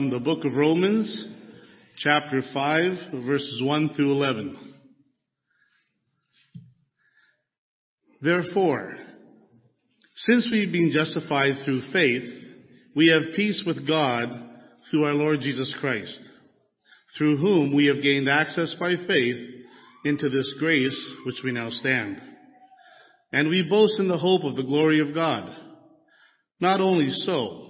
From the book of Romans, chapter 5, verses 1 through 11. Therefore, since we've been justified through faith, we have peace with God through our Lord Jesus Christ, through whom we have gained access by faith into this grace which we now stand. And we boast in the hope of the glory of God. Not only so,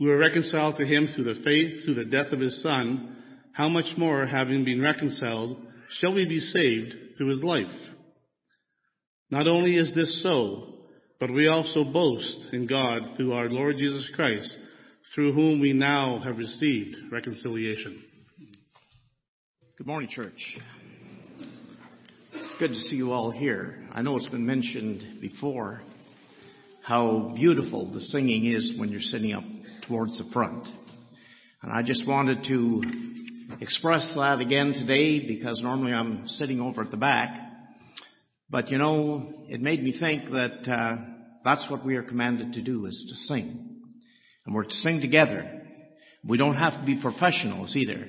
we were reconciled to him through the faith, through the death of his son, how much more, having been reconciled, shall we be saved through his life? Not only is this so, but we also boast in God through our Lord Jesus Christ, through whom we now have received reconciliation. Good morning, church. It's good to see you all here. I know it's been mentioned before how beautiful the singing is when you're sitting up towards the front. And I just wanted to express that again today because normally I'm sitting over at the back. But you know, it made me think that uh, that's what we are commanded to do is to sing. And we're to sing together. We don't have to be professionals either.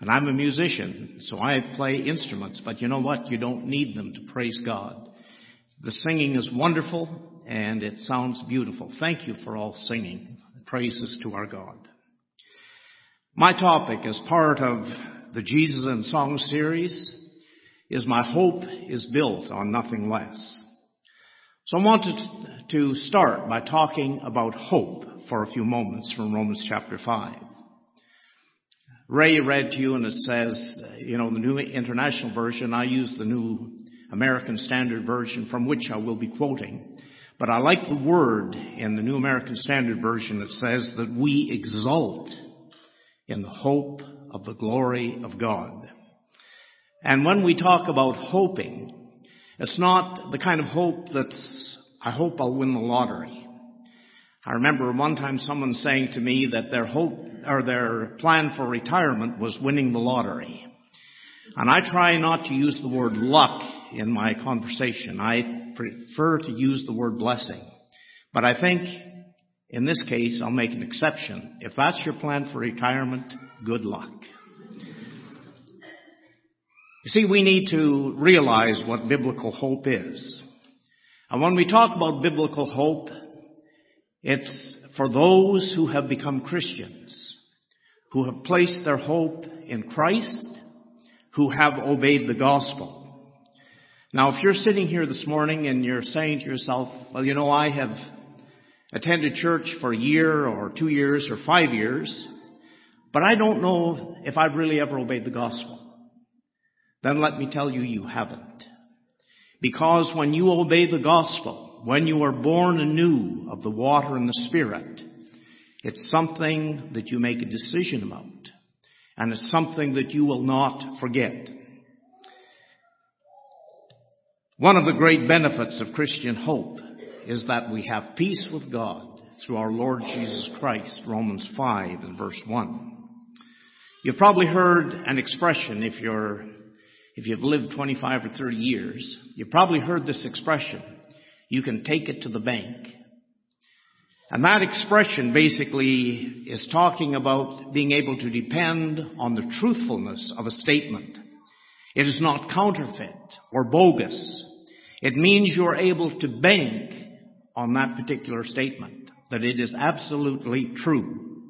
And I'm a musician, so I play instruments, but you know what? You don't need them to praise God. The singing is wonderful and it sounds beautiful. Thank you for all singing praises to our God. My topic as part of the Jesus and Song series is My Hope is Built on Nothing Less. So I wanted to start by talking about hope for a few moments from Romans chapter 5. Ray read to you and it says, you know, the New International Version, I use the New American Standard Version from which I will be quoting. But I like the word in the New American Standard Version that says that we exult in the hope of the glory of God. And when we talk about hoping, it's not the kind of hope that's, I hope I'll win the lottery. I remember one time someone saying to me that their hope or their plan for retirement was winning the lottery. And I try not to use the word luck in my conversation. I prefer to use the word blessing. But I think in this case, I'll make an exception. If that's your plan for retirement, good luck. You see, we need to realize what biblical hope is. And when we talk about biblical hope, it's for those who have become Christians, who have placed their hope in Christ, who have obeyed the gospel. Now, if you're sitting here this morning and you're saying to yourself, well, you know, I have attended church for a year or two years or five years, but I don't know if I've really ever obeyed the gospel, then let me tell you, you haven't. Because when you obey the gospel, when you are born anew of the water and the spirit, it's something that you make a decision about. And it's something that you will not forget. One of the great benefits of Christian hope is that we have peace with God through our Lord Jesus Christ, Romans 5 and verse 1. You've probably heard an expression if you're, if you've lived 25 or 30 years, you've probably heard this expression. You can take it to the bank. And that expression basically is talking about being able to depend on the truthfulness of a statement. It is not counterfeit or bogus. It means you're able to bank on that particular statement, that it is absolutely true.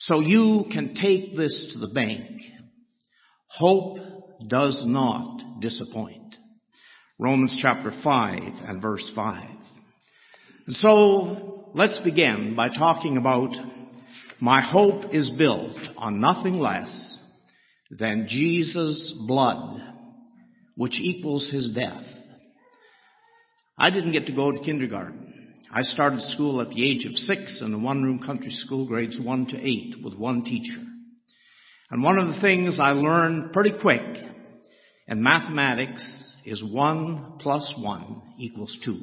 So you can take this to the bank. Hope does not disappoint. Romans chapter 5 and verse 5. So let's begin by talking about my hope is built on nothing less than Jesus' blood, which equals his death. I didn't get to go to kindergarten. I started school at the age of six in a one-room country school, grades one to eight, with one teacher. And one of the things I learned pretty quick in mathematics is one plus one equals two.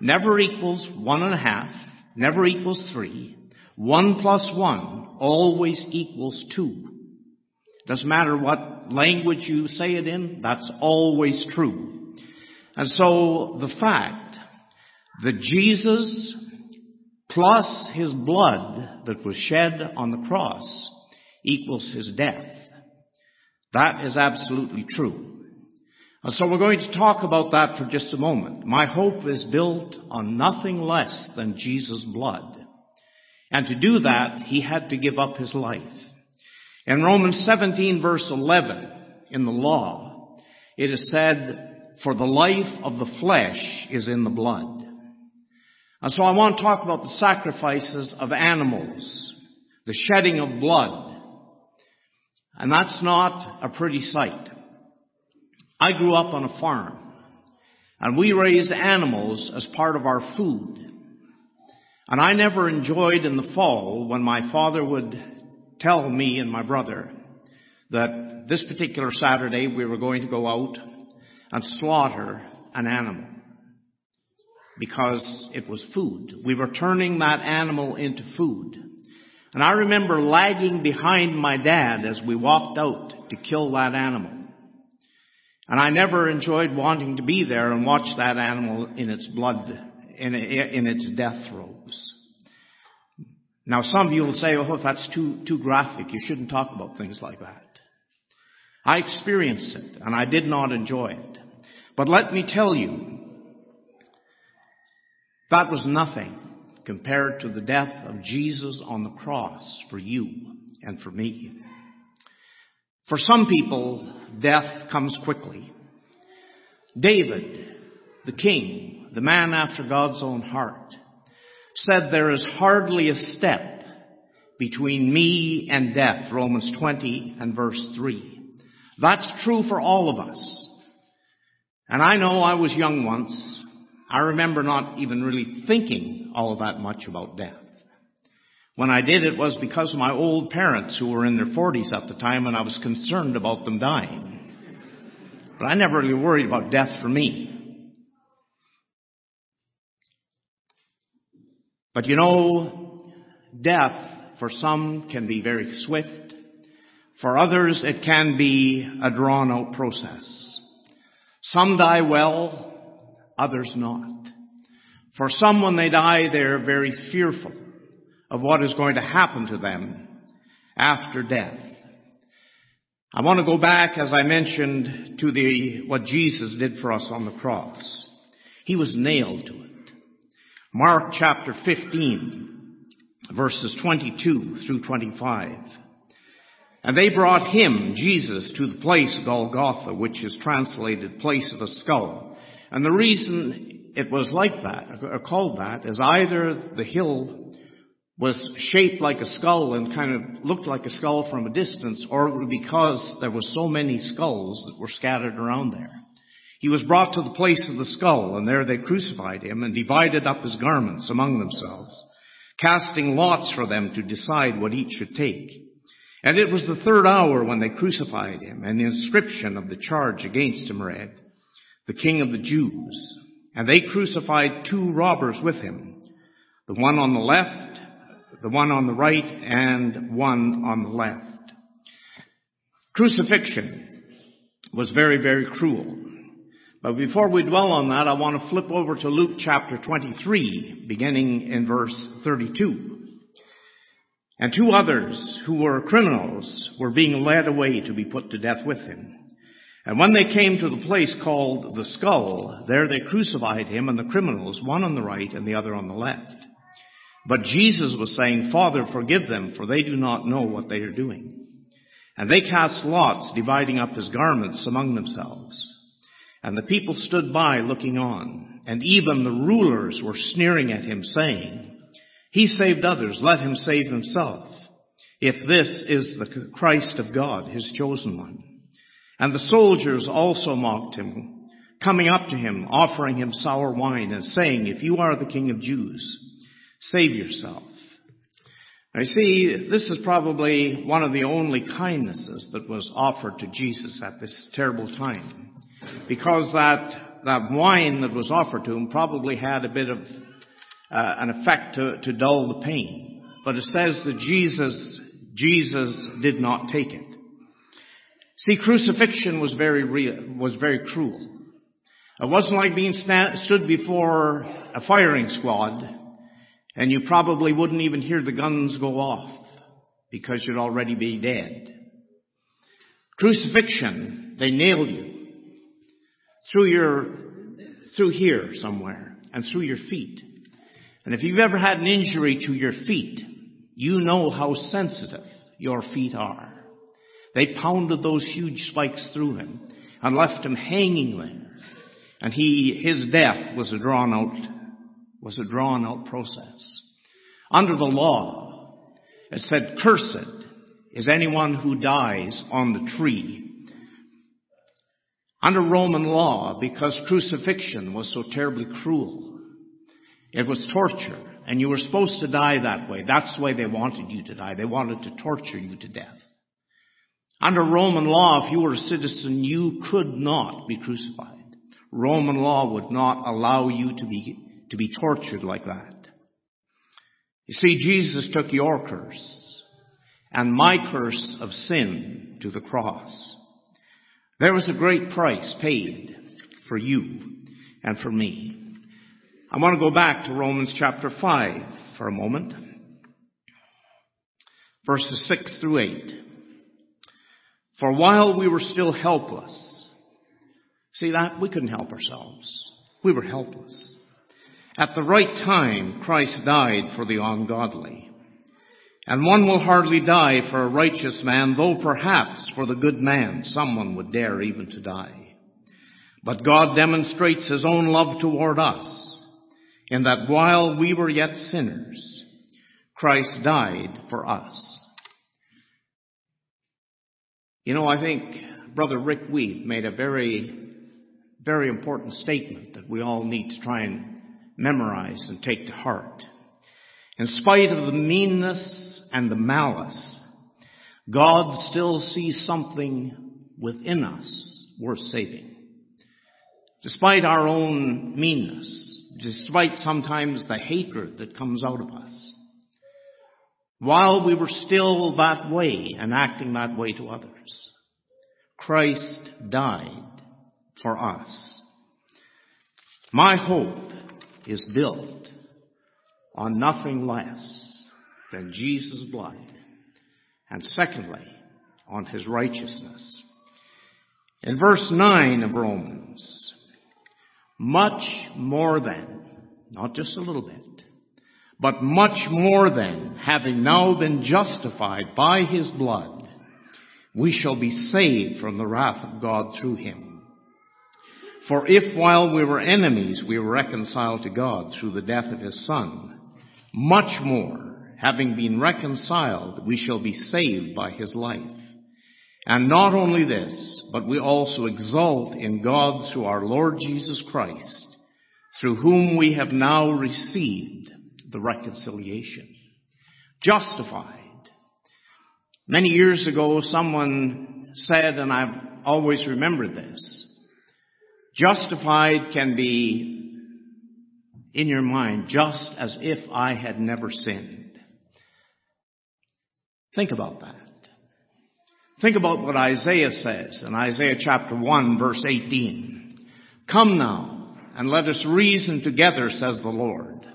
Never equals one and a half, never equals three. One plus one always equals two. Doesn't matter what language you say it in, that's always true. And so the fact that Jesus plus his blood that was shed on the cross equals his death. That is absolutely true. And so we're going to talk about that for just a moment. My hope is built on nothing less than Jesus' blood. And to do that, he had to give up his life. In Romans 17 verse 11, in the law, it is said, for the life of the flesh is in the blood. And so I want to talk about the sacrifices of animals, the shedding of blood. And that's not a pretty sight. I grew up on a farm, and we raised animals as part of our food. And I never enjoyed in the fall when my father would tell me and my brother that this particular Saturday we were going to go out and slaughter an animal because it was food. We were turning that animal into food. And I remember lagging behind my dad as we walked out to kill that animal. And I never enjoyed wanting to be there and watch that animal in its blood, in, in its death throes. Now some of you will say, oh, that's too, too graphic. You shouldn't talk about things like that. I experienced it and I did not enjoy it. But let me tell you, that was nothing compared to the death of Jesus on the cross for you and for me. For some people, death comes quickly. David, the king, the man after God's own heart, said there is hardly a step between me and death, Romans 20 and verse 3. That's true for all of us. And I know I was young once, I remember not even really thinking all that much about death. When I did, it was because of my old parents who were in their 40s at the time and I was concerned about them dying. But I never really worried about death for me. But you know, death for some can be very swift. For others, it can be a drawn out process. Some die well, others not. For some, when they die, they're very fearful of what is going to happen to them after death. I want to go back, as I mentioned, to the, what Jesus did for us on the cross. He was nailed to it. Mark chapter 15, verses 22 through 25. And they brought him, Jesus, to the place Golgotha, which is translated place of the skull. And the reason it was like that, or called that, is either the hill was shaped like a skull and kind of looked like a skull from a distance, or because there were so many skulls that were scattered around there. He was brought to the place of the skull, and there they crucified him and divided up his garments among themselves, casting lots for them to decide what each should take. And it was the third hour when they crucified him, and the inscription of the charge against him read, the king of the Jews. And they crucified two robbers with him, the one on the left, the one on the right, and one on the left. Crucifixion was very, very cruel. But before we dwell on that, I want to flip over to Luke chapter 23, beginning in verse 32. And two others who were criminals were being led away to be put to death with him. And when they came to the place called the skull, there they crucified him and the criminals, one on the right and the other on the left. But Jesus was saying, Father, forgive them, for they do not know what they are doing. And they cast lots, dividing up his garments among themselves. And the people stood by looking on, and even the rulers were sneering at him, saying, He saved others, let him save himself, if this is the Christ of God, his chosen one. And the soldiers also mocked him, coming up to him, offering him sour wine, and saying, If you are the king of Jews, save yourself. I see, this is probably one of the only kindnesses that was offered to Jesus at this terrible time. Because that, that wine that was offered to him probably had a bit of uh, an effect to, to dull the pain. But it says that Jesus, Jesus did not take it. See, crucifixion was very real, was very cruel. It wasn't like being stood before a firing squad and you probably wouldn't even hear the guns go off because you'd already be dead. Crucifixion, they nailed you through your, through here somewhere and through your feet. And if you've ever had an injury to your feet, you know how sensitive your feet are. They pounded those huge spikes through him and left him hanging there. And he, his death was a drawn out was a drawn out process. Under the law, it said, cursed is anyone who dies on the tree. Under Roman law, because crucifixion was so terribly cruel, it was torture, and you were supposed to die that way. That's the way they wanted you to die. They wanted to torture you to death. Under Roman law, if you were a citizen, you could not be crucified. Roman law would not allow you to be to be tortured like that. You see, Jesus took your curse and my curse of sin to the cross. There was a great price paid for you and for me. I want to go back to Romans chapter 5 for a moment. Verses 6 through 8. For while we were still helpless, see that? We couldn't help ourselves. We were helpless. At the right time, Christ died for the ungodly. And one will hardly die for a righteous man, though perhaps for the good man someone would dare even to die. But God demonstrates his own love toward us in that while we were yet sinners, Christ died for us. You know, I think Brother Rick Weed made a very, very important statement that we all need to try and memorize and take to heart. In spite of the meanness and the malice, God still sees something within us worth saving. Despite our own meanness, despite sometimes the hatred that comes out of us, while we were still that way and acting that way to others, Christ died for us. My hope is built on nothing less than Jesus' blood. And secondly, on his righteousness. In verse 9 of Romans, much more than, not just a little bit, but much more than, having now been justified by his blood, we shall be saved from the wrath of God through him. For if while we were enemies we were reconciled to God through the death of his son, much more, having been reconciled, we shall be saved by his life. And not only this, but we also exult in God through our Lord Jesus Christ, through whom we have now received the reconciliation. Justified. Many years ago, someone said, and I've always remembered this, Justified can be in your mind just as if I had never sinned. Think about that. Think about what Isaiah says in Isaiah chapter 1 verse 18. Come now and let us reason together, says the Lord.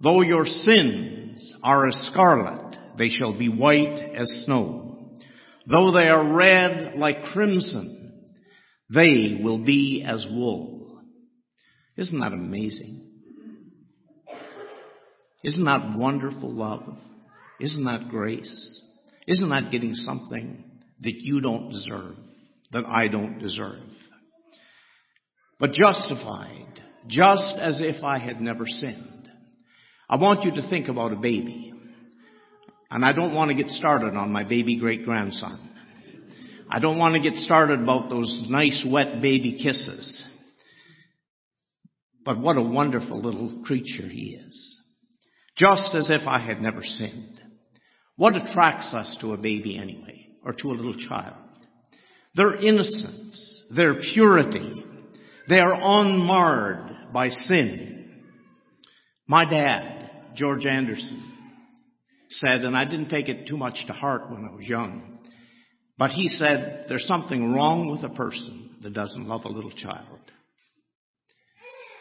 Though your sins are as scarlet, they shall be white as snow. Though they are red like crimson, they will be as wool. Isn't that amazing? Isn't that wonderful love? Isn't that grace? Isn't that getting something that you don't deserve, that I don't deserve. But justified, just as if I had never sinned. I want you to think about a baby. And I don't want to get started on my baby great grandson. I don't want to get started about those nice wet baby kisses. But what a wonderful little creature he is. Just as if I had never sinned. What attracts us to a baby anyway, or to a little child? Their innocence, their purity. They are unmarred by sin. My dad, George Anderson, said, and I didn't take it too much to heart when I was young, but he said, there's something wrong with a person that doesn't love a little child.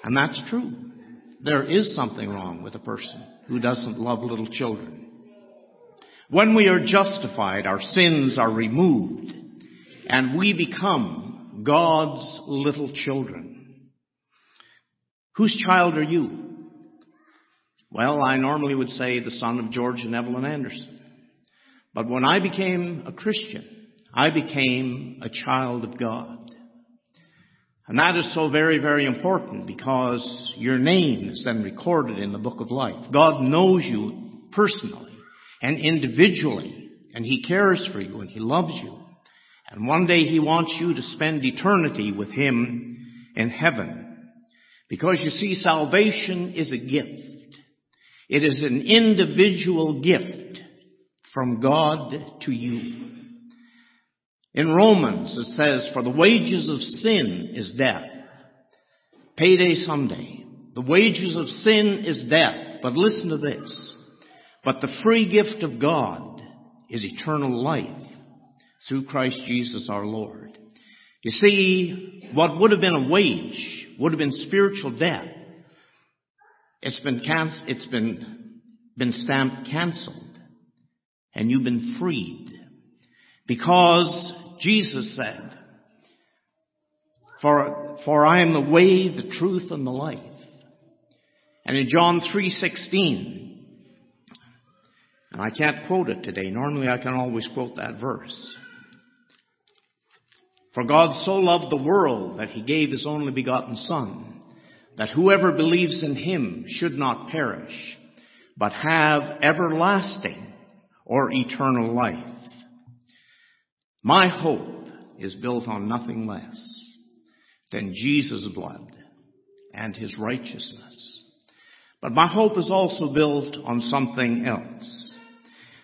And that's true. There is something wrong with a person who doesn't love little children. When we are justified, our sins are removed, and we become God's little children. Whose child are you? Well, I normally would say the son of George and Evelyn Anderson. But when I became a Christian, I became a child of God. And that is so very, very important because your name is then recorded in the book of life. God knows you personally and individually, and He cares for you and He loves you. And one day He wants you to spend eternity with Him in heaven. Because you see, salvation is a gift. It is an individual gift from God to you. In Romans it says, for the wages of sin is death. Payday someday. The wages of sin is death. But listen to this. But the free gift of God is eternal life through Christ Jesus our Lord. You see, what would have been a wage would have been spiritual death. It's been canc- it's been, been stamped canceled. And you've been freed. Because Jesus said, for, for I am the way, the truth, and the life. And in John 3.16, and I can't quote it today. Normally I can always quote that verse. For God so loved the world that he gave his only begotten Son, that whoever believes in him should not perish, but have everlasting or eternal life. My hope is built on nothing less than Jesus' blood and his righteousness. But my hope is also built on something else.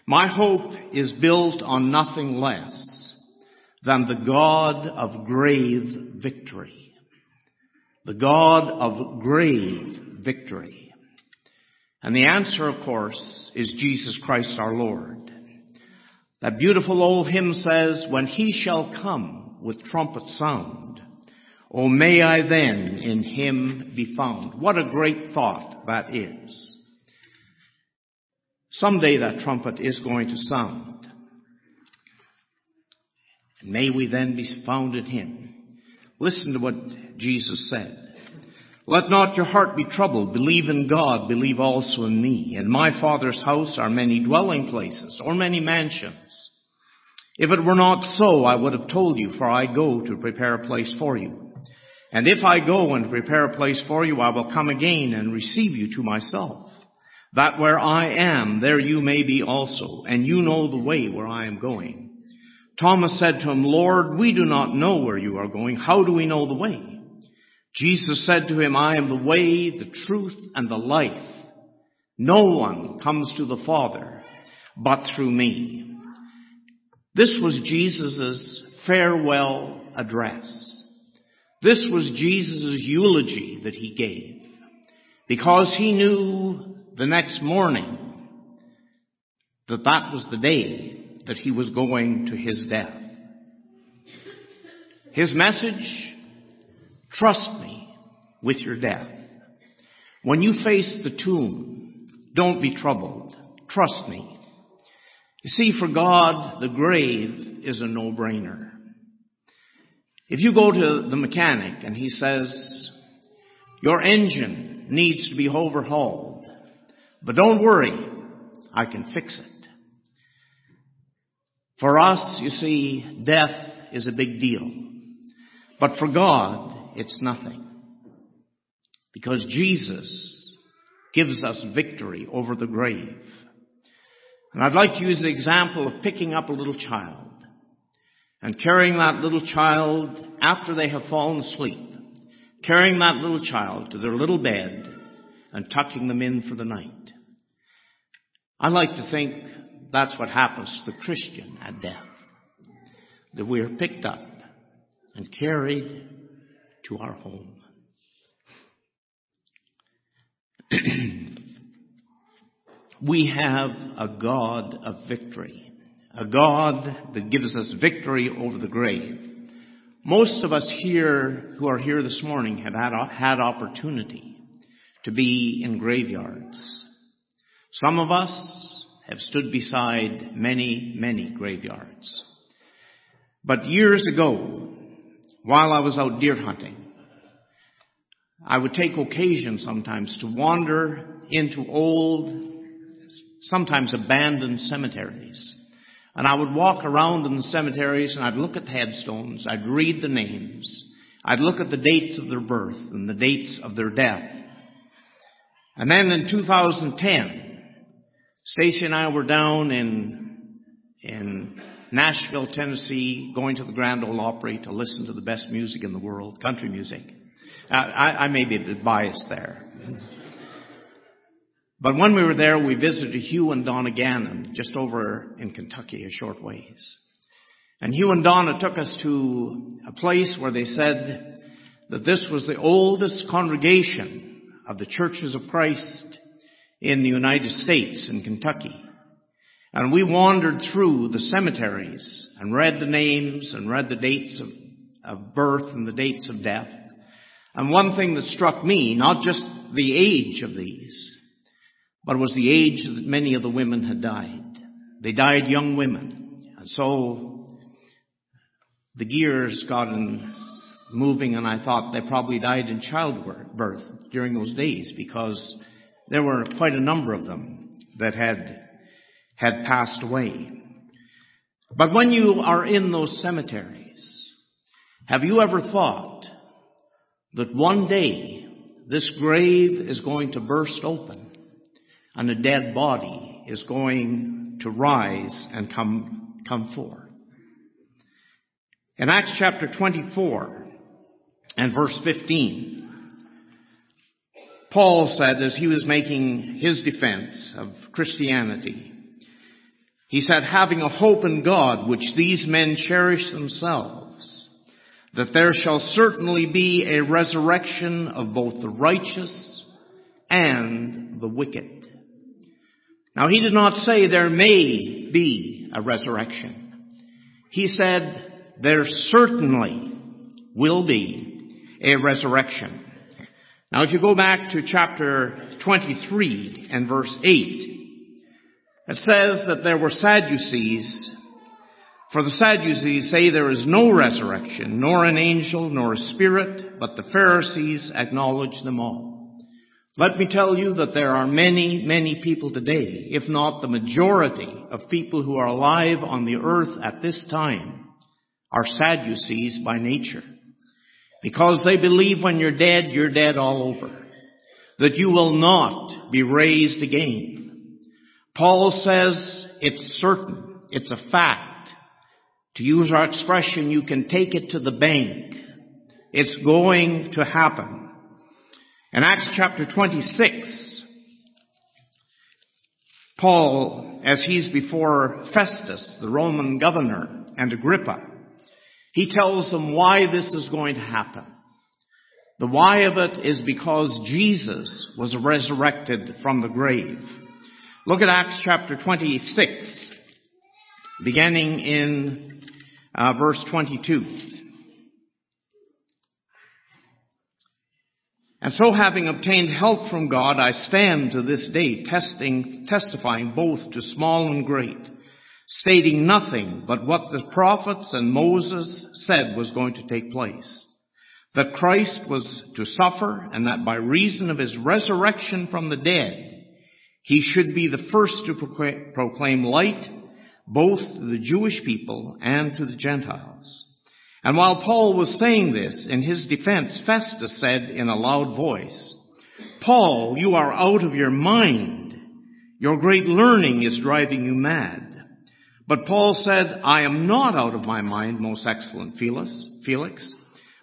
My hope is built on nothing less than the God of grave victory the God of grave victory? And the answer, of course, is Jesus Christ our Lord. That beautiful old hymn says, when he shall come with trumpet sound, oh may I then in him be found. What a great thought that is. Someday that trumpet is going to sound. And may we then be found in him. Listen to what Jesus said. Let not your heart be troubled. Believe in God. Believe also in me. In my Father's house are many dwelling places or many mansions. If it were not so, I would have told you, for I go to prepare a place for you. And if I go and prepare a place for you, I will come again and receive you to myself, that where I am, there you may be also, and you know the way where I am going. Thomas said to him, Lord, we do not know where you are going. How do we know the way? Jesus said to him, I am the way, the truth, and the life. No one comes to the Father but through me. This was Jesus' farewell address. This was Jesus' eulogy that he gave because he knew the next morning that that was the day that he was going to his death. His message, trust me with your death. When you face the tomb, don't be troubled. Trust me. You see, for God, the grave is a no-brainer. If you go to the mechanic and he says, your engine needs to be overhauled, but don't worry, I can fix it. For us, you see, death is a big deal. But for God, it's nothing. Because Jesus gives us victory over the grave. And I'd like to use the example of picking up a little child and carrying that little child after they have fallen asleep, carrying that little child to their little bed and tucking them in for the night. I like to think that's what happens to the Christian at death. That we are picked up and carried to our home. we have a God of victory, a God that gives us victory over the grave. Most of us here who are here this morning have had, had opportunity to be in graveyards. Some of us have stood beside many, many graveyards. But years ago, while I was out deer hunting, I would take occasion sometimes to wander into old sometimes abandoned cemeteries. And I would walk around in the cemeteries and I'd look at the headstones, I'd read the names, I'd look at the dates of their birth and the dates of their death. And then in 2010, Stacy and I were down in, in Nashville, Tennessee, going to the Grand Ole Opry to listen to the best music in the world, country music. I, I may be a bit biased there. But when we were there, we visited Hugh and Donna Gannon, just over in Kentucky, a short ways. And Hugh and Donna took us to a place where they said that this was the oldest congregation of the churches of Christ in the United States, in Kentucky. And we wandered through the cemeteries and read the names and read the dates of, of birth and the dates of death. And one thing that struck me, not just the age of these, but was the age that many of the women had died. They died young women. And so the gears got in moving and I thought they probably died in childbirth during those days because there were quite a number of them that had, had passed away. But when you are in those cemeteries, have you ever thought that one day this grave is going to burst open and a dead body is going to rise and come, come forth. In Acts chapter 24 and verse 15, Paul said as he was making his defense of Christianity, he said, having a hope in God, which these men cherish themselves, that there shall certainly be a resurrection of both the righteous and the wicked. Now he did not say there may be a resurrection. He said there certainly will be a resurrection. Now if you go back to chapter 23 and verse 8, it says that there were Sadducees, for the Sadducees say there is no resurrection, nor an angel, nor a spirit, but the Pharisees acknowledge them all. Let me tell you that there are many, many people today, if not the majority of people who are alive on the earth at this time, are Sadducees by nature. Because they believe when you're dead, you're dead all over. That you will not be raised again. Paul says it's certain, it's a fact. To use our expression, you can take it to the bank. It's going to happen. In Acts chapter 26, Paul, as he's before Festus, the Roman governor, and Agrippa, he tells them why this is going to happen. The why of it is because Jesus was resurrected from the grave. Look at Acts chapter 26, beginning in uh, verse 22. And so having obtained help from God, I stand to this day testing, testifying both to small and great, stating nothing but what the prophets and Moses said was going to take place. That Christ was to suffer and that by reason of his resurrection from the dead, he should be the first to proclaim light both to the Jewish people and to the Gentiles. And while Paul was saying this, in his defense, Festus said in a loud voice, Paul, you are out of your mind. Your great learning is driving you mad. But Paul said, I am not out of my mind, most excellent Felix, Felix,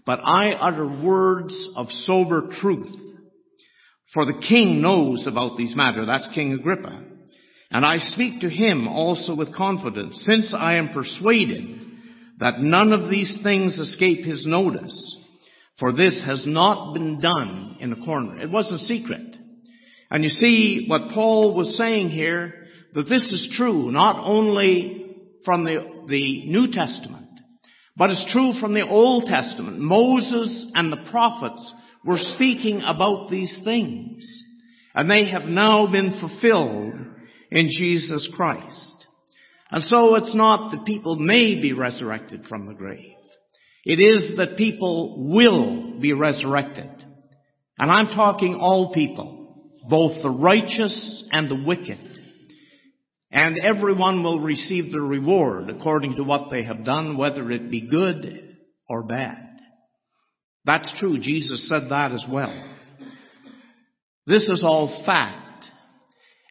but I utter words of sober truth. For the king knows about these matters. That's King Agrippa. And I speak to him also with confidence, since I am persuaded that none of these things escape his notice. For this has not been done in a corner. It wasn't secret. And you see what Paul was saying here, that this is true not only from the, the New Testament, but it's true from the Old Testament. Moses and the prophets were speaking about these things. And they have now been fulfilled in Jesus Christ. And so it's not that people may be resurrected from the grave. It is that people will be resurrected. And I'm talking all people, both the righteous and the wicked. And everyone will receive the reward according to what they have done, whether it be good or bad. That's true. Jesus said that as well. This is all fact.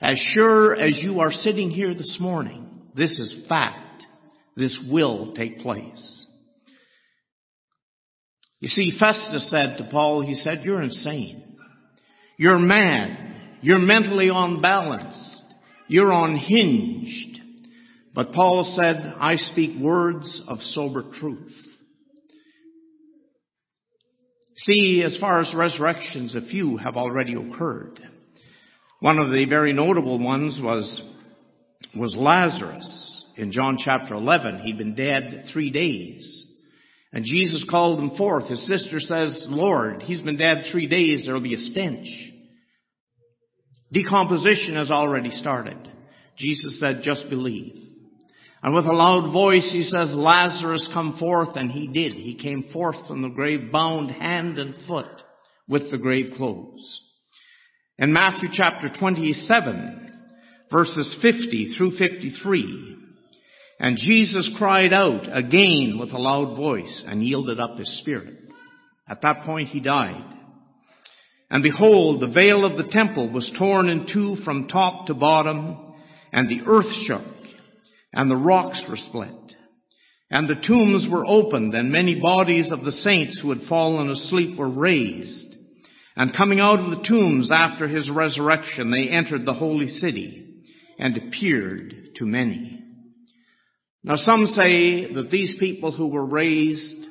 As sure as you are sitting here this morning, this is fact. This will take place. You see, Festus said to Paul, he said, you're insane. You're mad. You're mentally unbalanced. You're unhinged. But Paul said, I speak words of sober truth. See, as far as resurrections, a few have already occurred. One of the very notable ones was, was Lazarus. In John chapter 11, he'd been dead three days. And Jesus called him forth. His sister says, Lord, he's been dead three days. There'll be a stench. Decomposition has already started. Jesus said, just believe. And with a loud voice he says, Lazarus come forth, and he did. He came forth from the grave bound hand and foot with the grave clothes. In Matthew chapter 27, verses 50 through 53, and Jesus cried out again with a loud voice and yielded up his spirit. At that point he died. And behold, the veil of the temple was torn in two from top to bottom, and the earth shook, and the rocks were split. And the tombs were opened, and many bodies of the saints who had fallen asleep were raised. And coming out of the tombs after his resurrection, they entered the holy city and appeared to many. Now some say that these people who were raised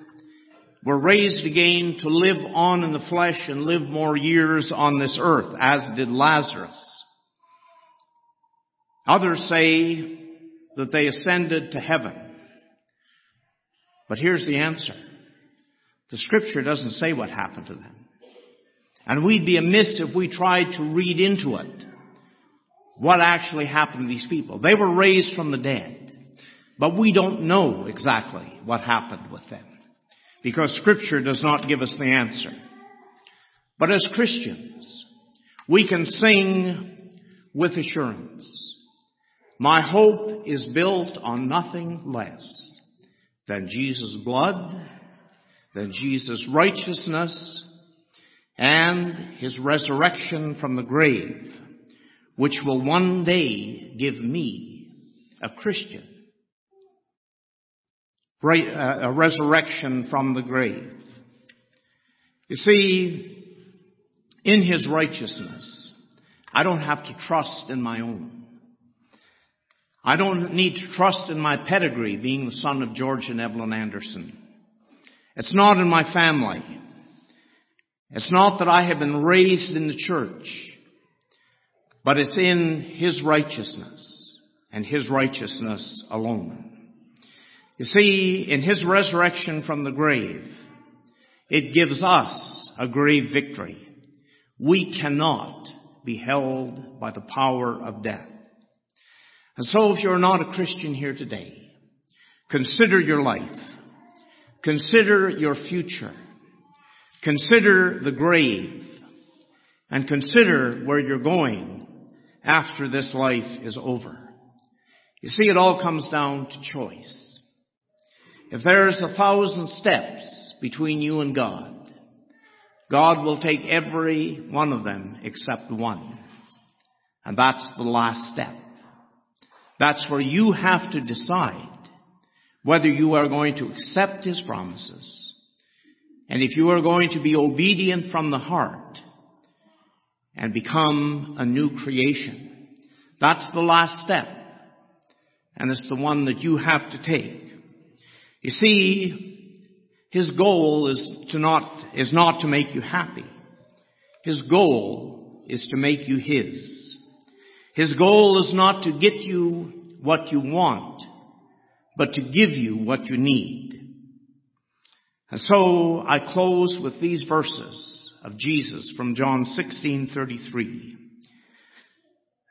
were raised again to live on in the flesh and live more years on this earth, as did Lazarus. Others say that they ascended to heaven. But here's the answer. The scripture doesn't say what happened to them. And we'd be amiss if we tried to read into it what actually happened to these people. They were raised from the dead, but we don't know exactly what happened with them because scripture does not give us the answer. But as Christians, we can sing with assurance. My hope is built on nothing less than Jesus' blood, than Jesus' righteousness, and his resurrection from the grave, which will one day give me, a Christian, Uh, a resurrection from the grave. You see, in his righteousness, I don't have to trust in my own. I don't need to trust in my pedigree being the son of George and Evelyn Anderson. It's not in my family. It's not that I have been raised in the church, but it's in His righteousness and His righteousness alone. You see, in His resurrection from the grave, it gives us a grave victory. We cannot be held by the power of death. And so if you're not a Christian here today, consider your life. Consider your future. Consider the grave and consider where you're going after this life is over. You see, it all comes down to choice. If there's a thousand steps between you and God, God will take every one of them except one. And that's the last step. That's where you have to decide whether you are going to accept His promises and if you are going to be obedient from the heart and become a new creation. That's the last step. And it's the one that you have to take. You see, His goal is to not, is not to make you happy. His goal is to make you His. His goal is not to get you what you want, but to give you what you need. And so I close with these verses of Jesus from John 16:33.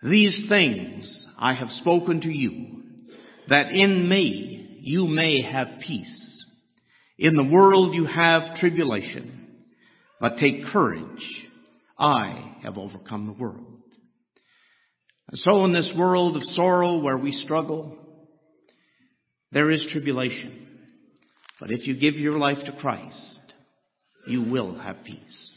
These things I have spoken to you, that in me you may have peace. In the world you have tribulation, but take courage. I have overcome the world. And so in this world of sorrow where we struggle, there is tribulation. But if you give your life to Christ, you will have peace.